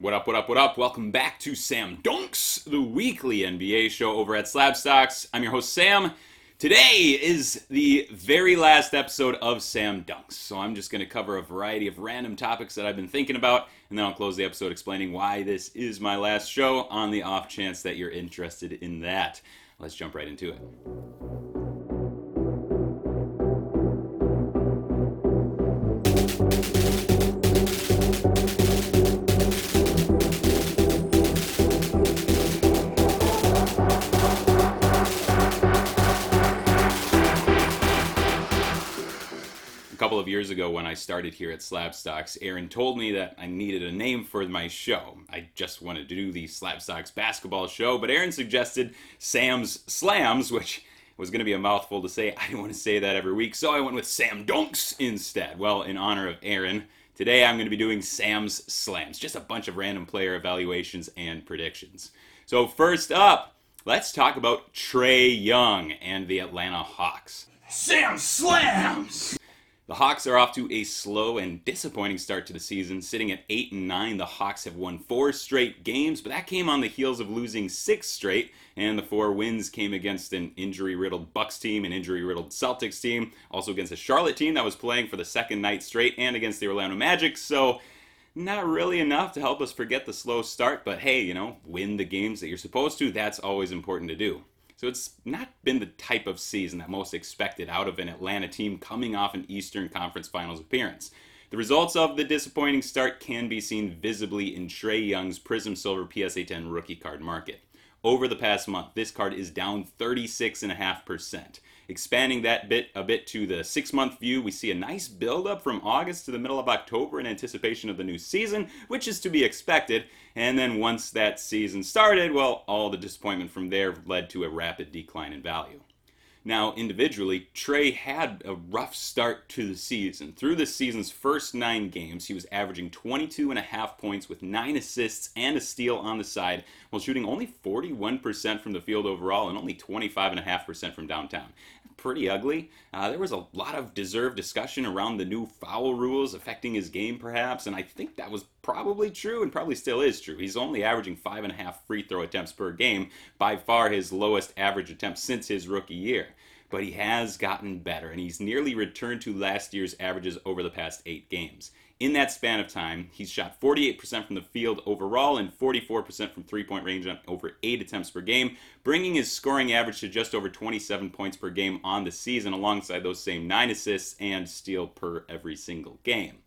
What up, what up, what up? Welcome back to Sam Dunks, the weekly NBA show over at Slab Stocks. I'm your host, Sam. Today is the very last episode of Sam Dunks, so I'm just going to cover a variety of random topics that I've been thinking about, and then I'll close the episode explaining why this is my last show on the off chance that you're interested in that. Let's jump right into it. Couple of years ago when I started here at Slab Stocks, Aaron told me that I needed a name for my show. I just wanted to do the Slab Stocks basketball show, but Aaron suggested Sam's Slams, which was going to be a mouthful to say. I didn't want to say that every week, so I went with Sam Dunks instead. Well, in honor of Aaron, today I'm going to be doing Sam's Slams, just a bunch of random player evaluations and predictions. So, first up, let's talk about Trae Young and the Atlanta Hawks. Sam Slams! The Hawks are off to a slow and disappointing start to the season, sitting at 8 and 9. The Hawks have won 4 straight games, but that came on the heels of losing 6 straight, and the 4 wins came against an injury-riddled Bucks team, an injury-riddled Celtics team, also against a Charlotte team that was playing for the second night straight and against the Orlando Magic. So, not really enough to help us forget the slow start, but hey, you know, win the games that you're supposed to. That's always important to do. So it's not been the type of season that most expected out of an Atlanta team coming off an Eastern Conference Finals appearance. The results of the disappointing start can be seen visibly in Trae Young's Prism Silver PSA 10 rookie card market. Over the past month, this card is down 36.5%. Expanding that bit a bit to the six month view, we see a nice buildup from August to the middle of October in anticipation of the new season, which is to be expected. And then once that season started, well, all the disappointment from there led to a rapid decline in value. Now, individually, Trae had a rough start to the season. Through the season's first nine games, he was averaging 22 and a half points with nine assists and a steal on the side, while shooting only 41% from the field overall and only 25.5% from downtown pretty ugly. Uh, there was a lot of deserved discussion around the new foul rules affecting his game, perhaps, and I think that was probably true and probably still is true. He's only averaging five and a half free throw attempts per game, by far his lowest average attempt since his rookie year. But he has gotten better, and he's nearly returned to last year's averages over the past eight games in that span of time, he's shot 48% from the field overall and 44% from three point range on over eight attempts per game, bringing his scoring average to just over 27 points per game on the season, alongside those same nine assists and steal per every single game.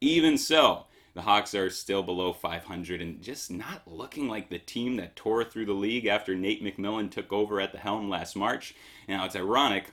Even so, the Hawks are still below 500 and just not looking like the team that tore through the league after Nate McMillan took over at the helm last March. Now, it's ironic.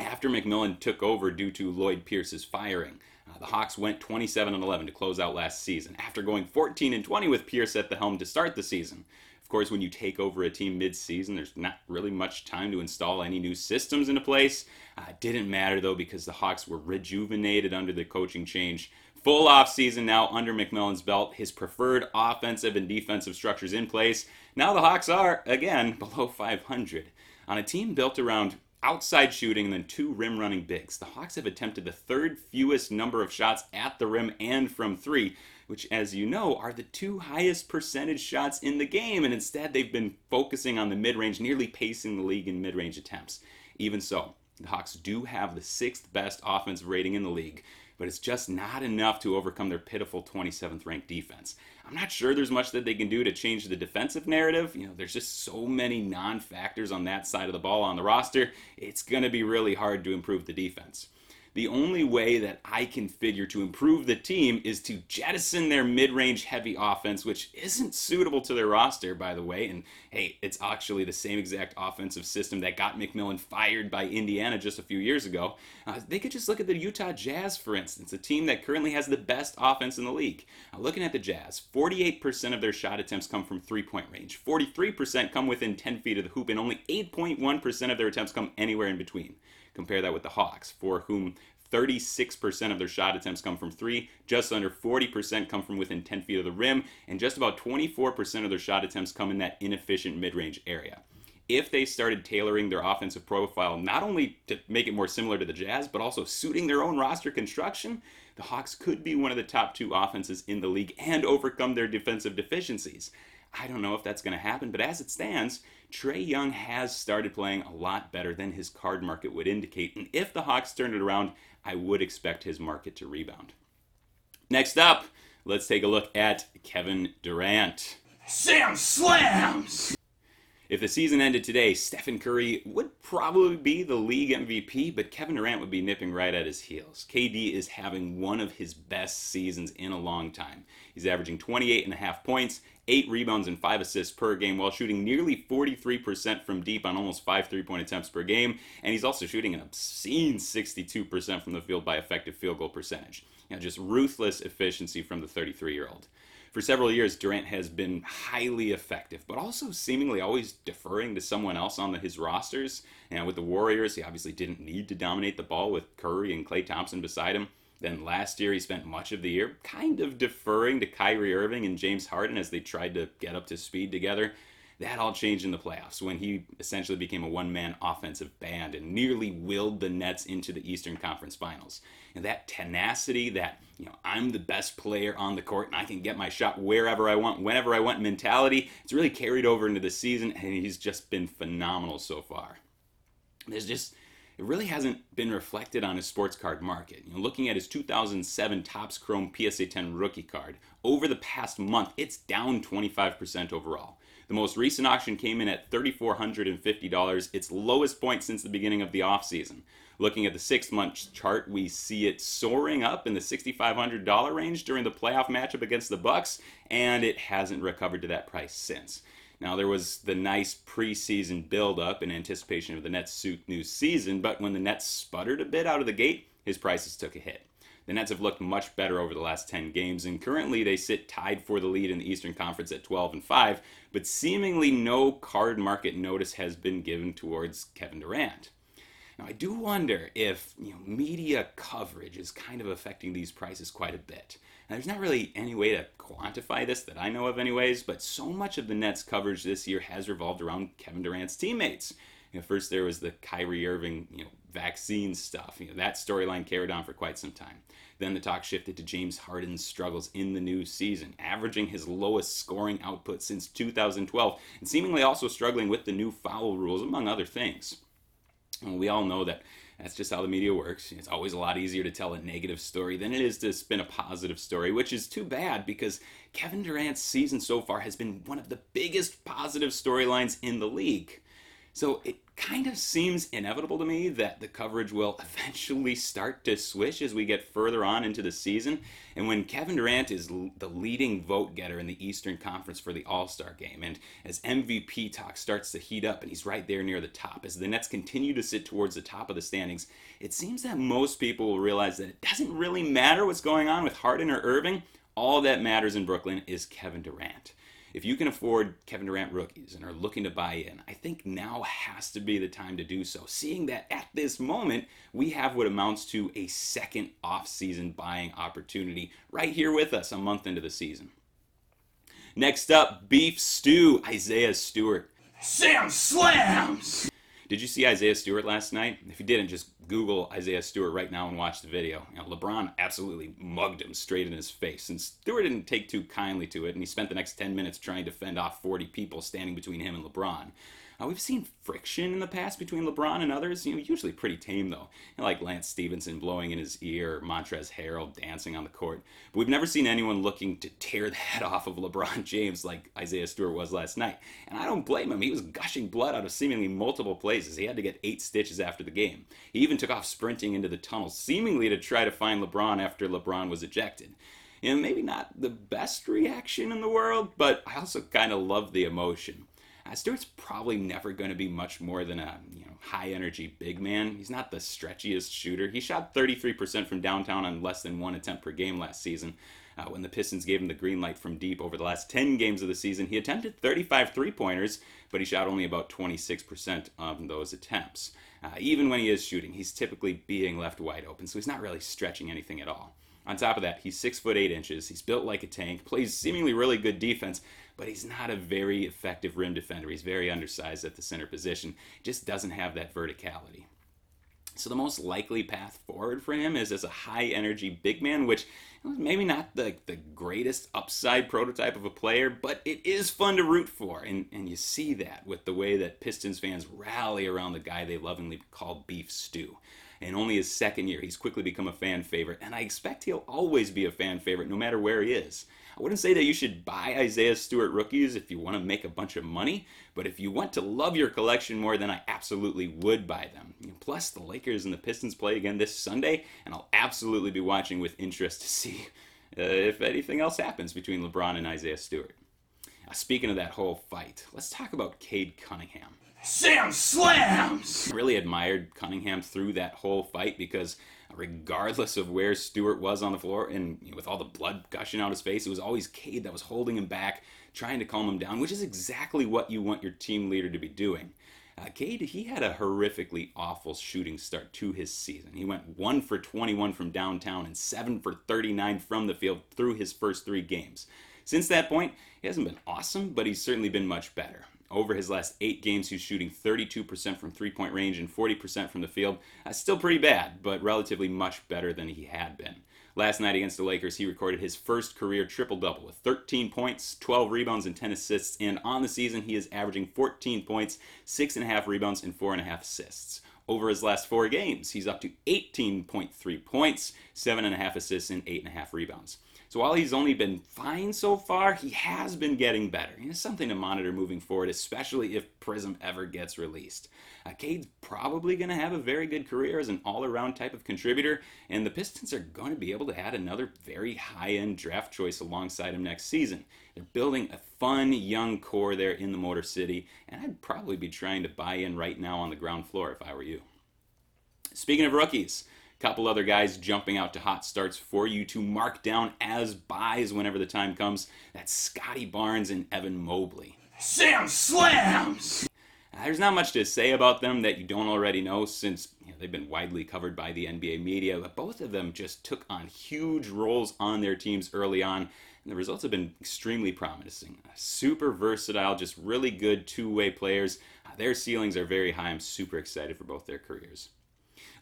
After McMillan took over due to Lloyd Pierce's firing, uh, the Hawks went 27 and 11 to close out last season after going 14 and 20 with Pierce at the helm to start the season. Of course, when you take over a team mid-season, there's not really much time to install any new systems into place. Uh, didn't matter though because the Hawks were rejuvenated under the coaching change. Full off season now under McMillan's belt, his preferred offensive and defensive structures in place. Now the Hawks are again below 500 on a team built around outside shooting and then two rim running bigs. The Hawks have attempted the third fewest number of shots at the rim and from three, which, as you know, are the two highest percentage shots in the game. And instead, they've been focusing on the mid range, nearly pacing the league in mid range attempts. Even so, the Hawks do have the sixth best offensive rating in the league, but it's just not enough to overcome their pitiful 27th ranked defense. I'm not sure there's much that they can do to change the defensive narrative. You know, there's just so many non factors on that side of the ball on the roster. It's going to be really hard to improve the defense the only way that I can figure to improve the team is to jettison their mid range heavy offense, which isn't suitable to their roster, by the way. And hey, it's actually the same exact offensive system that got McMillan fired by Indiana just a few years ago. Uh, they could just look at the Utah Jazz, for instance, a team that currently has the best offense in the league. Uh, looking at the Jazz, 48% of their shot attempts come from three point range, 43% come within 10 feet of the hoop, and only 8.1% of their attempts come anywhere in between. Compare that with the Hawks, for whom 36% of their shot attempts come from three, just under 40% come from within 10 feet of the rim, and just about 24% of their shot attempts come in that inefficient mid range area. if they started tailoring their offensive profile not only to make it more similar to the Jazz, but also suiting their own roster construction, the Hawks could be one of the top two offenses in the league and overcome their defensive deficiencies. I don't know if that's going to happen, but as it stands, Trae Young has started playing a lot better than his card market would indicate. And if the Hawks turn it around, I would expect his market to rebound. Next up, let's take a look at Kevin Durant. Sam slams! If the season ended today, Stephen Curry would probably be the league MVP, but Kevin Durant would be nipping right at his heels. KD is having one of his best seasons in a long time. He's averaging 28 and a half points, 8 rebounds and 5 assists per game while shooting nearly 43% from deep on almost 5 three-point attempts per game, and he's also shooting an obscene 62% from the field by effective field goal percentage. You know, just ruthless efficiency from the 33-year-old. For several years, Durant has been highly effective, but also seemingly always deferring to someone else on the, his rosters. And with the Warriors, he obviously didn't need to dominate the ball with Curry and Klay Thompson beside him. Then last year, he spent much of the year kind of deferring to Kyrie Irving and James Harden as they tried to get up to speed together. That all changed in the playoffs when he essentially became a one man offensive band and nearly willed the Nets into the Eastern Conference Finals. And that tenacity, that, you know, I'm the best player on the court and I can get my shot wherever I want, whenever I want mentality, it's really carried over into the season and he's just been phenomenal so far. There's just it really hasn't been reflected on his sports card market. You know, looking at his 2007 Topps Chrome PSA 10 rookie card, over the past month, it's down 25% overall. The most recent auction came in at $3,450, its lowest point since the beginning of the offseason. Looking at the six month chart, we see it soaring up in the $6,500 range during the playoff matchup against the Bucks, and it hasn't recovered to that price since. Now, there was the nice preseason buildup in anticipation of the Nets' new season, but when the Nets sputtered a bit out of the gate, his prices took a hit. The Nets have looked much better over the last 10 games, and currently they sit tied for the lead in the Eastern Conference at 12 and 5, but seemingly no card market notice has been given towards Kevin Durant. Now, I do wonder if you know, media coverage is kind of affecting these prices quite a bit. There's not really any way to quantify this that I know of, anyways, but so much of the Nets' coverage this year has revolved around Kevin Durant's teammates. You know, first there was the Kyrie Irving, you know, vaccine stuff. You know, that storyline carried on for quite some time. Then the talk shifted to James Harden's struggles in the new season, averaging his lowest scoring output since 2012, and seemingly also struggling with the new foul rules, among other things. And we all know that that's just how the media works. It's always a lot easier to tell a negative story than it is to spin a positive story, which is too bad because Kevin Durant's season so far has been one of the biggest positive storylines in the league. So it kind of seems inevitable to me that the coverage will eventually start to switch as we get further on into the season. And when Kevin Durant is the leading vote getter in the Eastern Conference for the All Star game, and as MVP talk starts to heat up and he's right there near the top, as the Nets continue to sit towards the top of the standings, it seems that most people will realize that it doesn't really matter what's going on with Harden or Irving. All that matters in Brooklyn is Kevin Durant if you can afford Kevin Durant rookies and are looking to buy in, I think now has to be the time to do so. Seeing that at this moment, we have what amounts to a second off-season buying opportunity right here with us a month into the season. Next up, beef stew, Isaiah Stewart. Sam slams! Did you see Isaiah Stewart last night? If you didn't, just Google Isaiah Stewart right now and watch the video. You know, LeBron absolutely mugged him straight in his face, and Stewart didn't take too kindly to it, and he spent the next 10 minutes trying to fend off 40 people standing between him and LeBron. Uh, we've seen friction in the past between LeBron and others, you know, usually pretty tame though, you know, like Lance Stephenson blowing in his ear, or Montrezl Harrell dancing on the court. But we've never seen anyone looking to tear the head off of LeBron James like Isaiah Stewart was last night. And I don't blame him. He was gushing blood out of seemingly multiple places. He had to get eight stitches after the game. He even took off sprinting into the tunnel, seemingly to try to find LeBron after LeBron was ejected you know, maybe not the best reaction in the world, but I also kind of love the emotion. Uh, Stewart's probably never going to be much more than a you know high energy big man. He's not the stretchiest shooter. He shot 33% from downtown on less than one attempt per game last season. Uh, when the Pistons gave him the green light from deep over the last 10 games of the season, he attempted 35 three pointers, but he shot only about 26% of those attempts. Uh, even when he is shooting, he's typically being left wide open, so he's not really stretching anything at all. On top of that, he's six foot eight inches. He's built like a tank, plays seemingly really good defense, but he's not a very effective rim defender. He's very undersized at the center position. Just doesn't have that verticality. So the most likely path forward for him is as a high energy big man, which maybe not the, the greatest upside prototype of a player, but it is fun to root for. And, and you see that with the way that Pistons fans rally around the guy they lovingly call Beef Stew. In only his second year, he's quickly become a fan favorite, and I expect he'll always be a fan favorite no matter where he is. I wouldn't say that you should buy Isaiah Stewart rookies if you want to make a bunch of money, but if you want to love your collection more, then I absolutely would buy them. Plus, the Lakers and the Pistons play again this Sunday, and I'll absolutely be watching with interest to see uh, if anything else happens between LeBron and Isaiah Stewart. Now, speaking of that whole fight, let's talk about Cade Cunningham. Sam slams! Really admired Cunningham through that whole fight because regardless of where Stewart was on the floor and you know, with all the blood gushing out of his face, it was always Cade that was holding him back, trying to calm him down, which is exactly what you want your team leader to be doing. Uh, Cade, he had a horrifically awful shooting start to his season. He went 1 for 21 from downtown and 7 for 39 from the field through his first three games. Since that point, he hasn't been awesome, but he's certainly been much better. Over his last eight games, he's shooting 32% from three point range and 40% from the field. That's still pretty bad, but relatively much better than he had been. Last night against the Lakers, he recorded his first career triple double with 13 points, 12 rebounds, and 10 assists. And on the season, he is averaging 14 points, 6.5 rebounds, and 4.5 assists. Over his last four games, he's up to 18.3 points, 7.5 assists, and 8.5 rebounds. So while he's only been fine so far, he has been getting better. It's something to monitor moving forward, especially if Prism ever gets released. Uh, Cade's probably going to have a very good career as an all-around type of contributor, and the Pistons are going to be able to add another very high-end draft choice alongside him next season. They're building a fun young core there in the Motor City, and I'd probably be trying to buy in right now on the ground floor if I were you. Speaking of rookies, couple other guys jumping out to hot starts for you to mark down as buys whenever the time comes. That's Scottie Barnes and Evan Mobley. Sam slams! There's not much to say about them that you don't already know since you know, they've been widely covered by the NBA media, but both of them just took on huge roles on their teams early on, and the results have been extremely promising. Super versatile, just really good two way players. Uh, their ceilings are very high. I'm super excited for both their careers.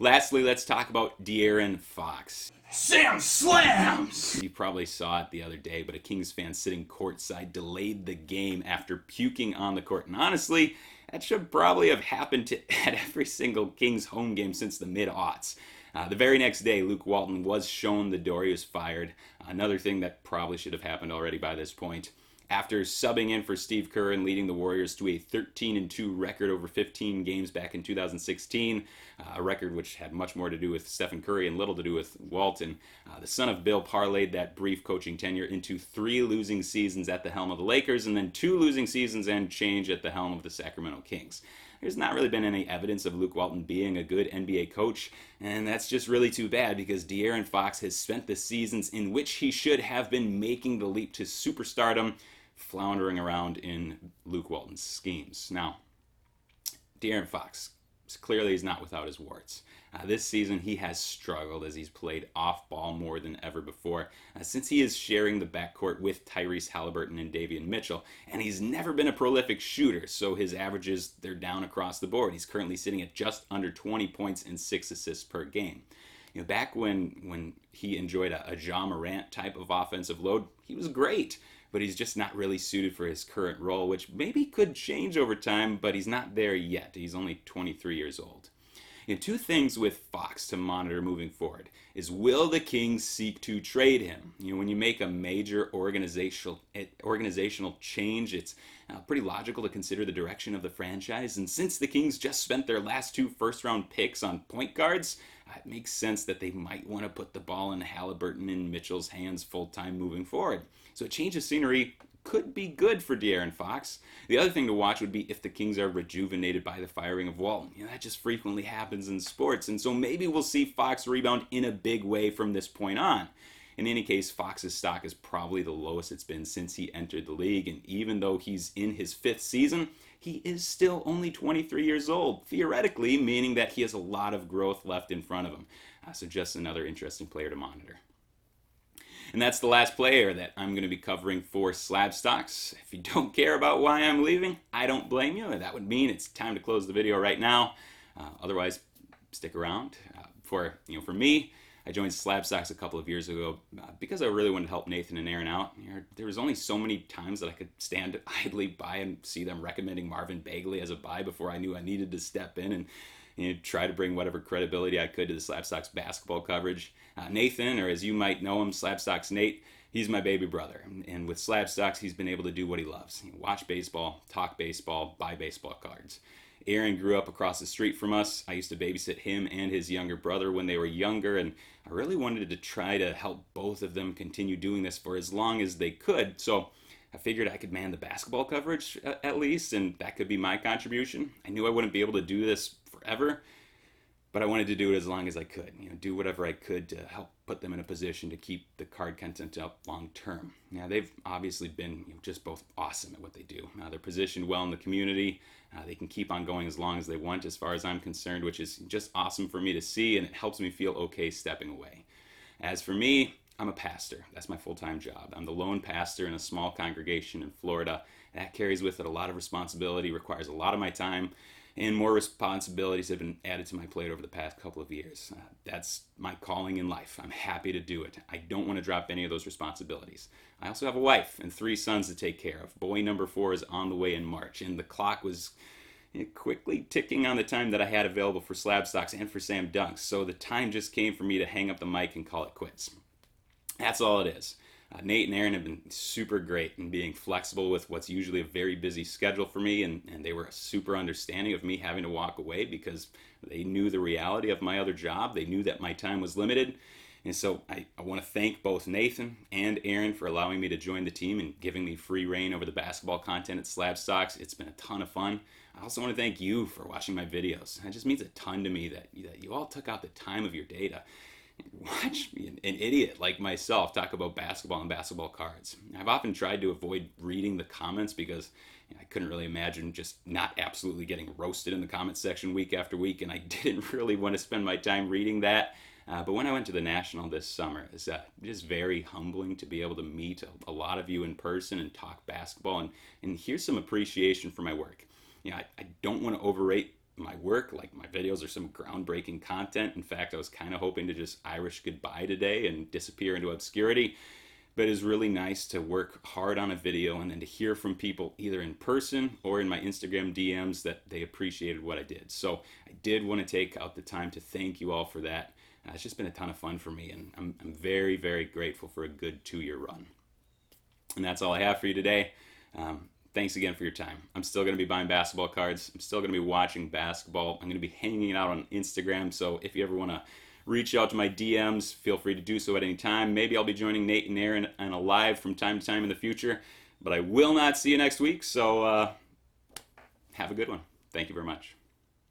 Lastly, let's talk about De'Aaron Fox. Sam slams! You probably saw it the other day, but a Kings fan sitting courtside delayed the game after puking on the court. And honestly, that should probably have happened to, at every single Kings home game since the mid aughts. Uh, the very next day, Luke Walton was shown the door. He was fired. Another thing that probably should have happened already by this point after subbing in for Steve Kerr and leading the Warriors to a 13 and 2 record over 15 games back in 2016, uh, a record which had much more to do with Stephen Curry and little to do with Walton. Uh, the son of Bill parlayed that brief coaching tenure into three losing seasons at the helm of the Lakers and then two losing seasons and change at the helm of the Sacramento Kings. There's not really been any evidence of Luke Walton being a good NBA coach, and that's just really too bad because De'Aaron Fox has spent the seasons in which he should have been making the leap to superstardom floundering around in Luke Walton's schemes. Now, De'Aaron Fox clearly is not without his warts. Uh, this season, he has struggled as he's played off ball more than ever before, uh, since he is sharing the backcourt with Tyrese Haliburton and Davion Mitchell. And he's never been a prolific shooter, so his averages, they're down across the board. He's currently sitting at just under 20 points and 6 assists per game. You know, back when, when he enjoyed a, a Ja Morant type of offensive load, he was great but he's just not really suited for his current role, which maybe could change over time, but he's not there yet. He's only 23 years old. And two things with Fox to monitor moving forward is will the Kings seek to trade him? You know, when you make a major organizational eh, organizational change, it's uh, pretty logical to consider the direction of the franchise. And since the Kings just spent their last two first round picks on point guards, it makes sense that they might want to put the ball in Haliburton and Mitchell's hands full time moving forward. So a change of scenery could be good for De'Aaron Fox. The other thing to watch would be if the Kings are rejuvenated by the firing of Walton. You know, that just frequently happens in sports, and so maybe we'll see Fox rebound in a big way from this point on. In any case, Fox's stock is probably the lowest it's been since he entered the league, and even though he's in his fifth season, he is still only 23 years old, theoretically, meaning that he has a lot of growth left in front of him. Uh, so, just another interesting player to monitor. And that's the last player that I'm going to be covering for Slab Stocks. If you don't care about why I'm leaving, I don't blame you. That would mean it's time to close the video right now. Uh, otherwise, stick around. Uh, for you know, for me, I joined Slab Stocks a couple of years ago uh, because I really wanted to help Nathan and Aaron out. There was only so many times that I could stand idly by and see them recommending Marvin Bagley as a buy before I knew I needed to step in and you know, try to bring whatever credibility I could to the Slab Stocks basketball coverage. Uh, Nathan, or as you might know him, Slab Stocks Nate, he's my baby brother. And with Slab Stocks, he's been able to do what he loves watch baseball, talk baseball, buy baseball cards. Aaron grew up across the street from us. I used to babysit him and his younger brother when they were younger, and I really wanted to try to help both of them continue doing this for as long as they could. So I figured I could man the basketball coverage at least, and that could be my contribution. I knew I wouldn't be able to do this forever, but I wanted to do it as long as I could. You know, do whatever I could to help put them in a position to keep the card content up long term. Now they've obviously been you know, just both awesome at what they do. Uh, they're positioned well in the community. Uh, they can keep on going as long as they want, as far as I'm concerned, which is just awesome for me to see, and it helps me feel okay stepping away. As for me, I'm a pastor. That's my full time job. I'm the lone pastor in a small congregation in Florida. That carries with it a lot of responsibility, requires a lot of my time and more responsibilities have been added to my plate over the past couple of years. Uh, that's my calling in life. I'm happy to do it. I don't want to drop any of those responsibilities. I also have a wife and three sons to take care of. Boy number four is on the way in March, and the clock was quickly ticking on the time that I had available for slab stocks and for Sam Dunks. So the time just came for me to hang up the mic and call it quits. That's all it is. Uh, Nate and Aaron have been super great in being flexible with what's usually a very busy schedule for me, and, and they were super understanding of me having to walk away because they knew the reality of my other job. They knew that my time was limited. And so I, I want to thank both Nathan and Aaron for allowing me to join the team and giving me free reign over the basketball content at Slab Stocks. It's been a ton of fun. I also want to thank you for watching my videos. It just means a ton to me that, that you all took out the time of your day to watch an, an idiot like myself talk about basketball and basketball cards. I've often tried to avoid reading the comments because you know, I couldn't really imagine just not absolutely getting roasted in the comments section week after week, and I didn't really want to spend my time reading that. Uh, but when I went to the National this summer, it's uh, just very humbling to be able to meet a, a, lot of you in person and talk basketball and, and here's some appreciation for my work. You know, I, I don't want to overrate my work. Like my videos are some groundbreaking content. In fact, I was kind of hoping to just Irish goodbye today and disappear into obscurity. But it's really nice to work hard on a video and then to hear from people either in person or in my Instagram DMs that they appreciated what I did. So I did want to take out the time to thank you all for that. Uh, it's just been a ton of fun for me, and I'm, I'm very, very grateful for a good two year run. And that's all I have for you today. Um, thanks again for your time. I'm still going to be buying basketball cards. I'm still going to be watching basketball. I'm going to be hanging out on Instagram. So if you ever want to reach out to my DMs, feel free to do so at any time. Maybe I'll be joining Nate and Aaron on a live from time to time in the future. But I will not see you next week. So uh, have a good one. Thank you very much.